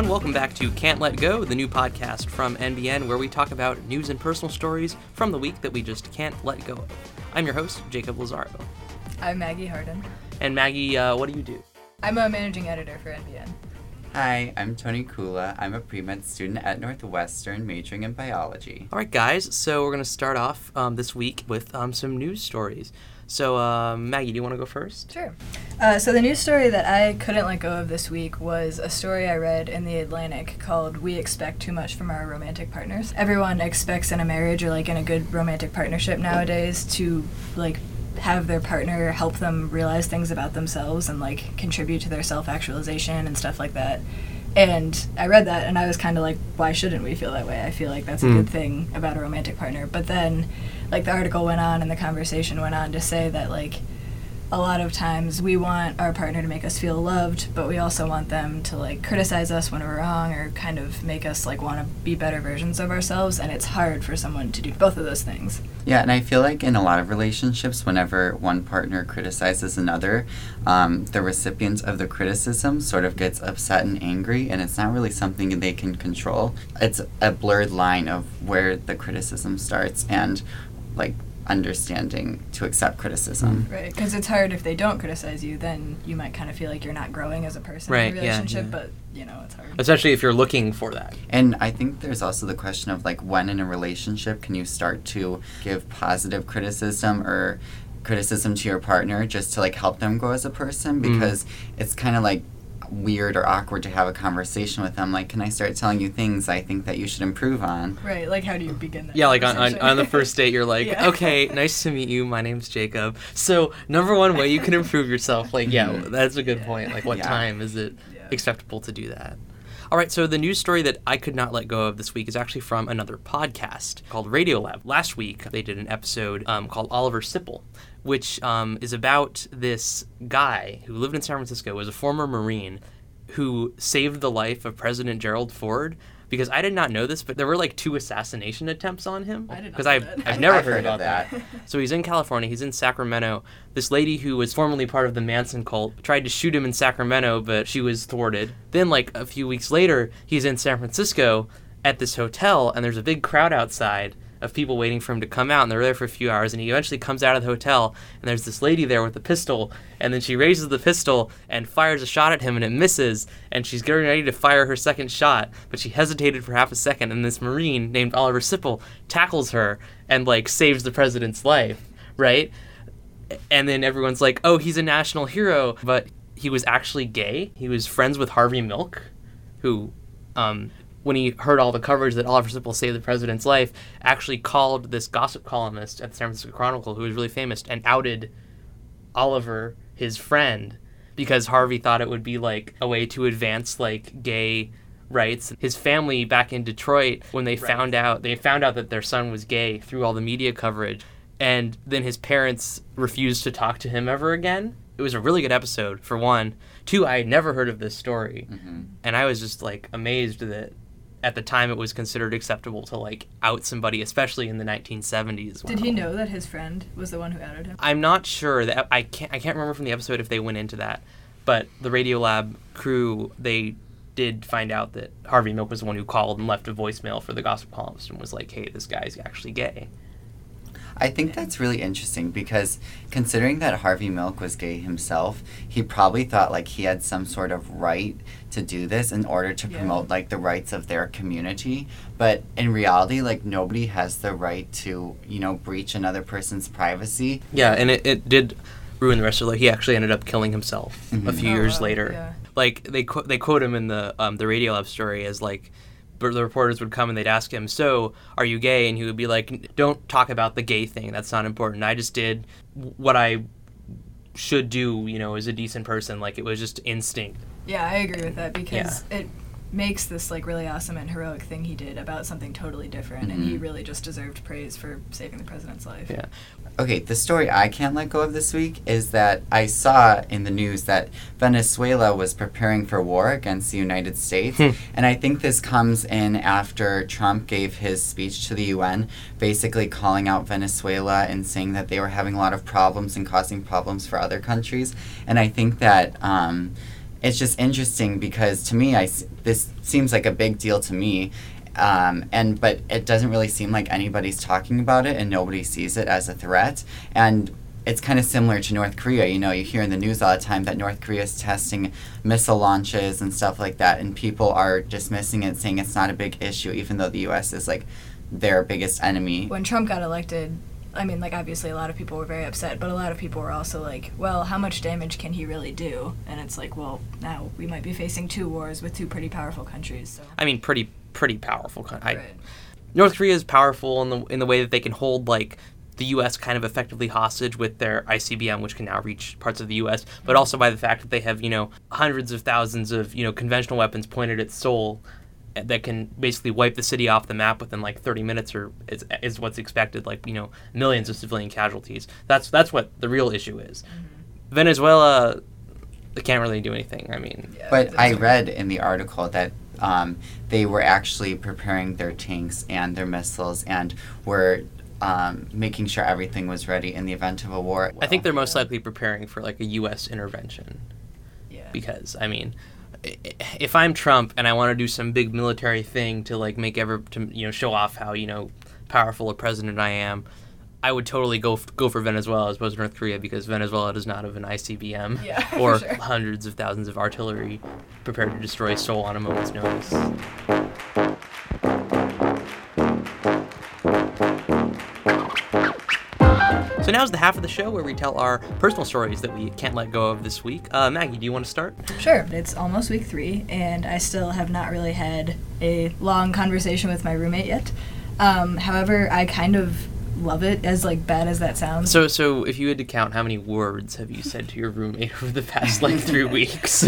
everyone. Welcome back to Can't Let Go, the new podcast from NBN, where we talk about news and personal stories from the week that we just can't let go of. I'm your host, Jakob Lazzaro. I'm Maggie Harden. And Maggie, uh, what do you do? I'm a managing editor for NBN. Hi, I'm Tony Kula. I'm a pre med student at Northwestern, majoring in biology. All right, guys. So we're going to start off um, this week with um, some news stories. So, uh, Maggie, do you want to go first? Sure. Uh, so, the news story that I couldn't let go of this week was a story I read in The Atlantic called We Expect Too Much from Our Romantic Partners. Everyone expects in a marriage or like in a good romantic partnership nowadays to like have their partner help them realize things about themselves and like contribute to their self actualization and stuff like that. And I read that and I was kind of like, why shouldn't we feel that way? I feel like that's a Mm. good thing about a romantic partner. But then, like, the article went on and the conversation went on to say that, like, a lot of times we want our partner to make us feel loved, but we also want them to like criticize us when we're wrong or kind of make us like want to be better versions of ourselves. And it's hard for someone to do both of those things. Yeah, and I feel like in a lot of relationships, whenever one partner criticizes another, um, the recipient of the criticism sort of gets upset and angry, and it's not really something they can control. It's a blurred line of where the criticism starts and, like, understanding to accept criticism. Right. Because it's hard if they don't criticize you, then you might kind of feel like you're not growing as a person Right, in a relationship, yeah. but you know, it's hard. Especially if you're looking for that. And I think there's also the question of like when in a relationship can you start to give positive criticism or criticism to your partner just to like help them grow as a person Mm. because it's kind of like weird or awkward to have a conversation with them like can I start telling you things I think that you should improve on Right. Like, how do you begin that? Yeah, like on, on, on the first date, you're like, Yeah. okay, nice to meet you. My name's Jakob. So, number one way you can improve yourself, like, yeah, Mhm. that's a good Yeah. point. Like, what Yeah. time is it Yeah. acceptable to do that? All right, so the news story that I could not let go of this week is actually from another podcast called Radiolab. Last week, they did an episode um, called Oliver Sipple, which um, is about this guy who lived in San Francisco, was a former Marine, who saved the life of President Gerald Ford. Because I did not know this, but there were like two assassination attempts on him. I did not Because know I've, that. I've never I've heard, heard about that. that. So he's in California. He's in Sacramento. This lady who was formerly part of the Manson cult tried to shoot him in Sacramento, but she was thwarted. Then, like a few weeks later, he's in San Francisco at this hotel, and there's a big crowd outside of people waiting for him to come out, and they're there for a few hours. And he eventually comes out of the hotel, and there's this lady there with a pistol, and then she raises the pistol and fires a shot at him, and it misses. And she's getting ready to fire her second shot, but she hesitated for half a second, and this Marine named Oliver Sipple tackles her and like saves the president's life, right? and then everyone's like, "Oh, he's a national hero," but he was actually gay. He was friends with Harvey Milk, who, um, when he heard all the coverage that Oliver Sipple saved the president's life, actually called this gossip columnist at the San Francisco Chronicle, who was really famous, and outed Oliver, his friend, because Harvey thought it would be like a way to advance like gay rights. His family back in Detroit, when they found out, they found out that their son was gay through all the media coverage, and then his parents refused to talk to him ever again. It was a really good episode, for one. Two, I had never heard of this story, Mhm. and I was just like amazed that at the time it was considered acceptable to like out somebody, especially in the 1970s. Did he know that his friend was the one who outed him? I'm not sure that I can't I can't remember from the episode if they went into that, but the Radiolab crew they did find out that Harvey Milk was the one who called and left a voicemail for the gossip columnist and was like, "Hey, this guy's actually gay." I think that's really interesting because considering that Harvey Milk was gay himself, he probably thought like he had some sort of right to do this in order to Yeah. promote like the rights of their community. But in reality, like nobody has the right to, you know, breach another person's privacy. Yeah, and it, it did ruin the rest of the He actually ended up killing himself a Mhm. few Oh, years wow, later. yeah. Like they qu- they quote him in the um, the Radiolab story as like but the reporters would come and they'd ask him, "So, are you gay?" And he would be like, "Don't talk about the gay thing. That's not important. I just did what I should do, you know, as a decent person. Like it was just instinct." Yeah, I agree with that because it makes this like really awesome and heroic thing he did about something totally different, and he Mhm. really just deserved praise for saving the president's life. Yeah. Okay, the story I can't let go of this week is that I saw in the news that Venezuela was preparing for war against the United States. Hmm. and I think this comes in after Trump gave his speech to the UN, basically calling out Venezuela and saying that they were having a lot of problems and causing problems for other countries. And I think that um, it's just interesting because to me, I this seems like a big deal to me, um, and but it doesn't really seem like anybody's talking about it, and nobody sees it as a threat. And it's kind of similar to North Korea. You know, you hear in the news all the time that North Korea is testing missile launches and stuff like that, and people are dismissing it, saying it's not a big issue, even though the U.S. is like their biggest enemy. When Trump got elected, I mean, like, obviously a lot of people were very upset, but a lot of people were also like, well, how much damage can he really do? And it's like, well, now we might be facing two wars with two pretty powerful countries, so. I mean, pretty pretty powerful. I, Right. North Korea is powerful in the in the way that they can hold like the U.S. kind of effectively hostage with their ICBM, which can now reach parts of the U.S., but also by the fact that they have you know hundreds of thousands of you know conventional weapons pointed at Seoul that can basically wipe the city off the map within like 30 minutes or is, is what's expected like you know millions of civilian casualties. That's that's what the real issue is. Venezuela they can't really do anything i mean. Yeah, But I read in the article that um, they were actually preparing their tanks and their missiles and were um, making sure everything was ready in the event of a war. i think they're most likely preparing for like a us intervention. Yeah. because I mean, i- if I'm Trump and I want to do some big military thing to like make ever to you know show off how you know powerful a president I am, I would totally go f- go for Venezuela as opposed to North Korea because Venezuela does not have an ICBM Yeah, or sure. hundreds of thousands of artillery prepared to destroy Seoul on a moment's notice. So now's the half of the show where we tell our personal stories that we can't let go of this week. Uh, Maggie, do you want to start? Sure. It's almost week three, and I still have not really had a long conversation with my roommate yet. Um, however, I kind of love it, as like bad as that sounds. So, so if you had to count, how many words have you said to your roommate over the past like three weeks?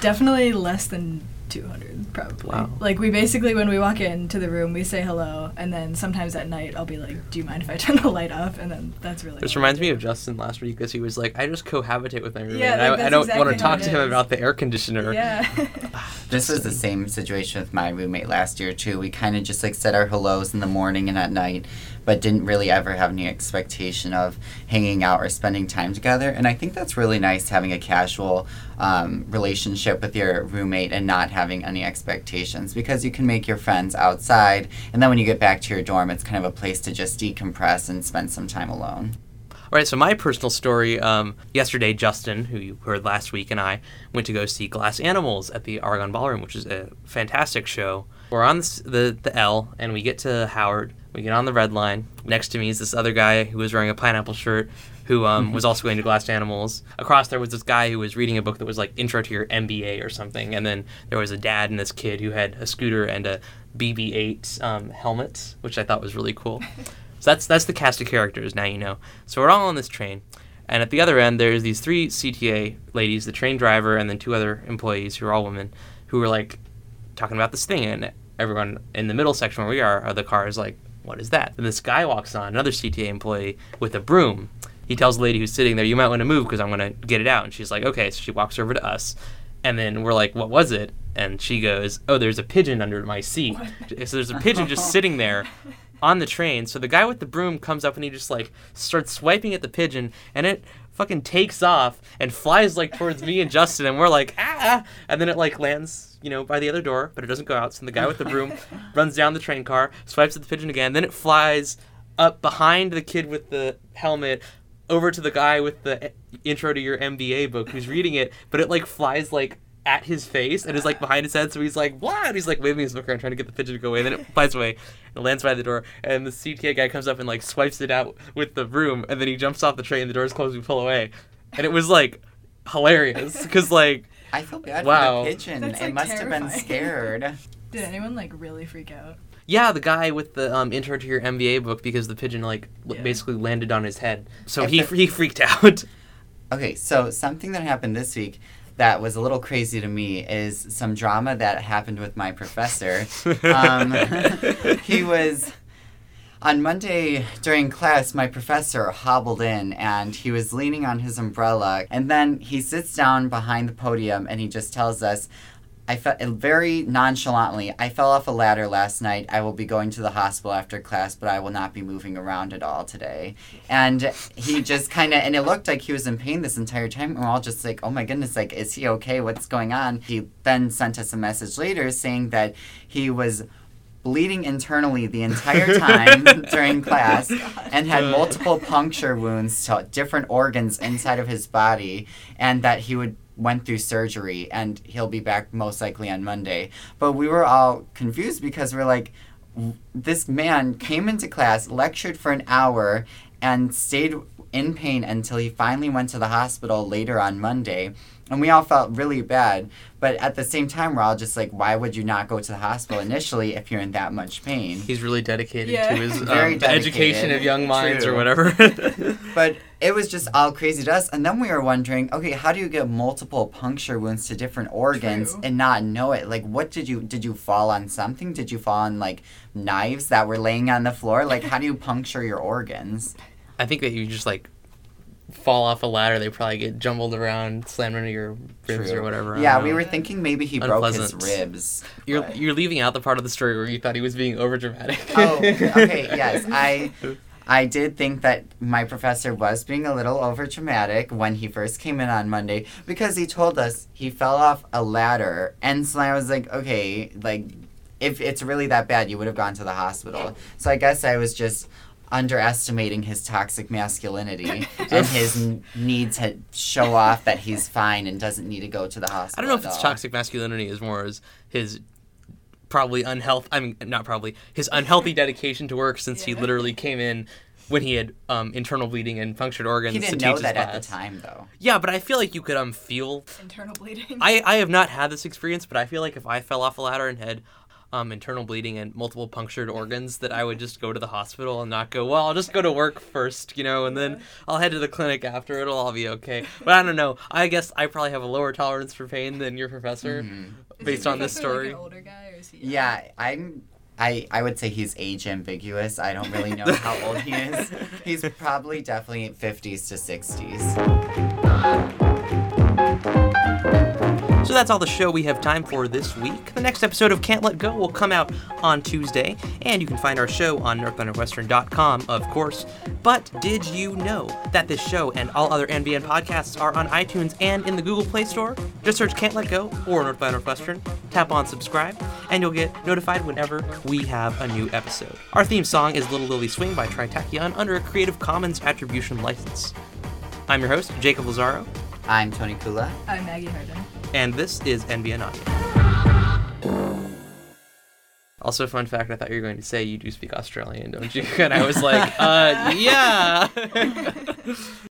Definitely less than 200, probably. Wow. Like, we basically, when we walk into the room, we say hello, and then sometimes at night, I'll be like, Do you mind if I turn the light off? And then that's really. this reminds me of Justin last week because he was like, "I just cohabitate with my roommate. Yeah, and I, I don't exactly want to talk to him about the air conditioner." Yeah. This was the same situation with my roommate last year too. We kind of just like said our hellos in the morning and at night, but didn't really ever have any expectation of hanging out or spending time together. And I think that's really nice having a casual um, relationship with your roommate and not having any expectations because you can make your friends outside, and then when you get back to your dorm, it's kind of a place to just decompress and spend some time alone. All right, so my personal story. Um, yesterday, Justin, who you heard last week, and I went to go see Glass Animals at the Aragon Ballroom, which is a fantastic show. We're on the the, the L, and we get to Howard. We get on the red line. Next to me is this other guy who was wearing a pineapple shirt, who um, was also going to Glass Animals. Across there was this guy who was reading a book that was like Intro to Your MBA or something, and then there was a dad and this kid who had a scooter and a BB-8 um, helmet, which I thought was really cool. So that's that's the cast of characters. Now you know. So we're all on this train, and at the other end there's these three CTA ladies, the train driver, and then two other employees who are all women, who are like talking about this thing, and everyone in the middle section where we are, are the car is like, what is that? And this guy walks on, another CTA employee with a broom. He tells the lady who's sitting there, you might want to move because I'm gonna get it out. And she's like, okay. So she walks over to us, and then we're like, what was it? And she goes, oh, there's a pigeon under my seat. So there's a pigeon just sitting there on the train. So the guy with the broom comes up and he just like starts swiping at the pigeon, and it fucking takes off and flies like towards me and Justin, and we're like ah, and then it like lands, you know, by the other door, but it doesn't go out. So the guy with the broom runs down the train car, swipes at the pigeon again, then it flies up behind the kid with the helmet. Over to the guy with the intro to your MBA book who's reading it, but it like flies like at his face and is like behind his head, so he's like, what? And he's like waving his book around trying to get the pigeon to go away, and then it flies away and it lands by the door, and the CTA guy comes up and like swipes it out with the broom, and then he jumps off the train, the door's closed, we pull away. And it was like hilarious, because like, I feel bad Wow. for the pigeon. That's, it like, must have been scared. Did anyone like really freak out? yeah, the guy with the um, intro to your MBA book, because the pigeon like l- Yeah. basically landed on his head. So If he, the- he freaked out. Okay, so something that happened this week that was a little crazy to me is some drama that happened with my professor. Um, he was on Monday during class. My professor hobbled in and he was leaning on his umbrella, and then he sits down behind the podium and he just tells us. I felt very nonchalantly. I fell off a ladder last night. I will be going to the hospital after class, but I will not be moving around at all today. And he just kind of, and it looked like he was in pain this entire time. And we're all just like, oh my goodness, like, is he okay? What's going on? He then sent us a message later saying that he was bleeding internally the entire time during class oh and had multiple puncture wounds to different organs inside of his body and that he would went through surgery and he'll be back most likely on Monday. But we were all confused because we're like this man came into class, lectured for an hour and stayed in pain until he finally went to the hospital later on Monday and we all felt really bad. But at the same time, we're all just like, why would you not go to the hospital initially if you're in that much pain? He's really dedicated Yeah. to his um, Very the education of young minds or whatever. But it was just all crazy to us. And then we were wondering, okay, how do you get multiple puncture wounds to different organs True. and not know it? Like, what did you did you fall on something? Did you fall on like knives that were laying on the floor? Like, how do you puncture your organs? I think that you just like fall off a ladder, they probably get jumbled around, slammed into your ribs True. or whatever. Yeah, we know. were thinking maybe he broke his ribs. You're but- you're leaving out the part of the story where you thought he was being overdramatic. oh, okay, yes. I I did think that my professor was being a little over dramatic when he first came in on Monday because he told us he fell off a ladder and so I was like, okay, like if it's really that bad, you would have gone to the hospital. So I guess I was just underestimating his toxic masculinity and his n- need to show off that he's fine and doesn't need to go to the hospital. I don't know if it's all. toxic masculinity as more as his probably unhealthy. I mean, not probably his unhealthy dedication to work since he literally came in when he had um, internal bleeding and punctured organs He didn't teach know his that class. at the time, though. Yeah, but I feel like you could um feel. Internal bleeding. I I have not had this experience, but I feel like if I fell off a ladder and had um, internal bleeding and multiple punctured organs, that I would just go to the hospital and not go. Well, I'll just go to work first, you know, and then I'll head to the clinic after. It'll all be okay. But I don't know. I guess I probably have a lower tolerance for pain than your professor, Mhm. Based your on this professor, like, story. an older guy or is he? Yeah, I'm. I, I would say he's age ambiguous. I don't really know how old he is. He's probably definitely 50s to 60s. So that's all the show we have time for this week. The next episode of Can't Let Go will come out on Tuesday, and you can find our show on northbynorthwestern.com, of course. But did you know that this show and all other NBN podcasts are on iTunes and in the Google Play Store? Just search Can't Let Go or North by Northwestern, tap on subscribe, and you'll get notified whenever we have a new episode. Our theme song is Little Lily Swing by Tritachyon under a Creative Commons Attribution license. I'm your host, Jakob Lazzaro, I'm Tony Kula. I'm Maggie Harden. And this is NBN Audio. Also, fun fact: I thought you were going to say you do speak Australian, don't you? And I was like, uh, yeah.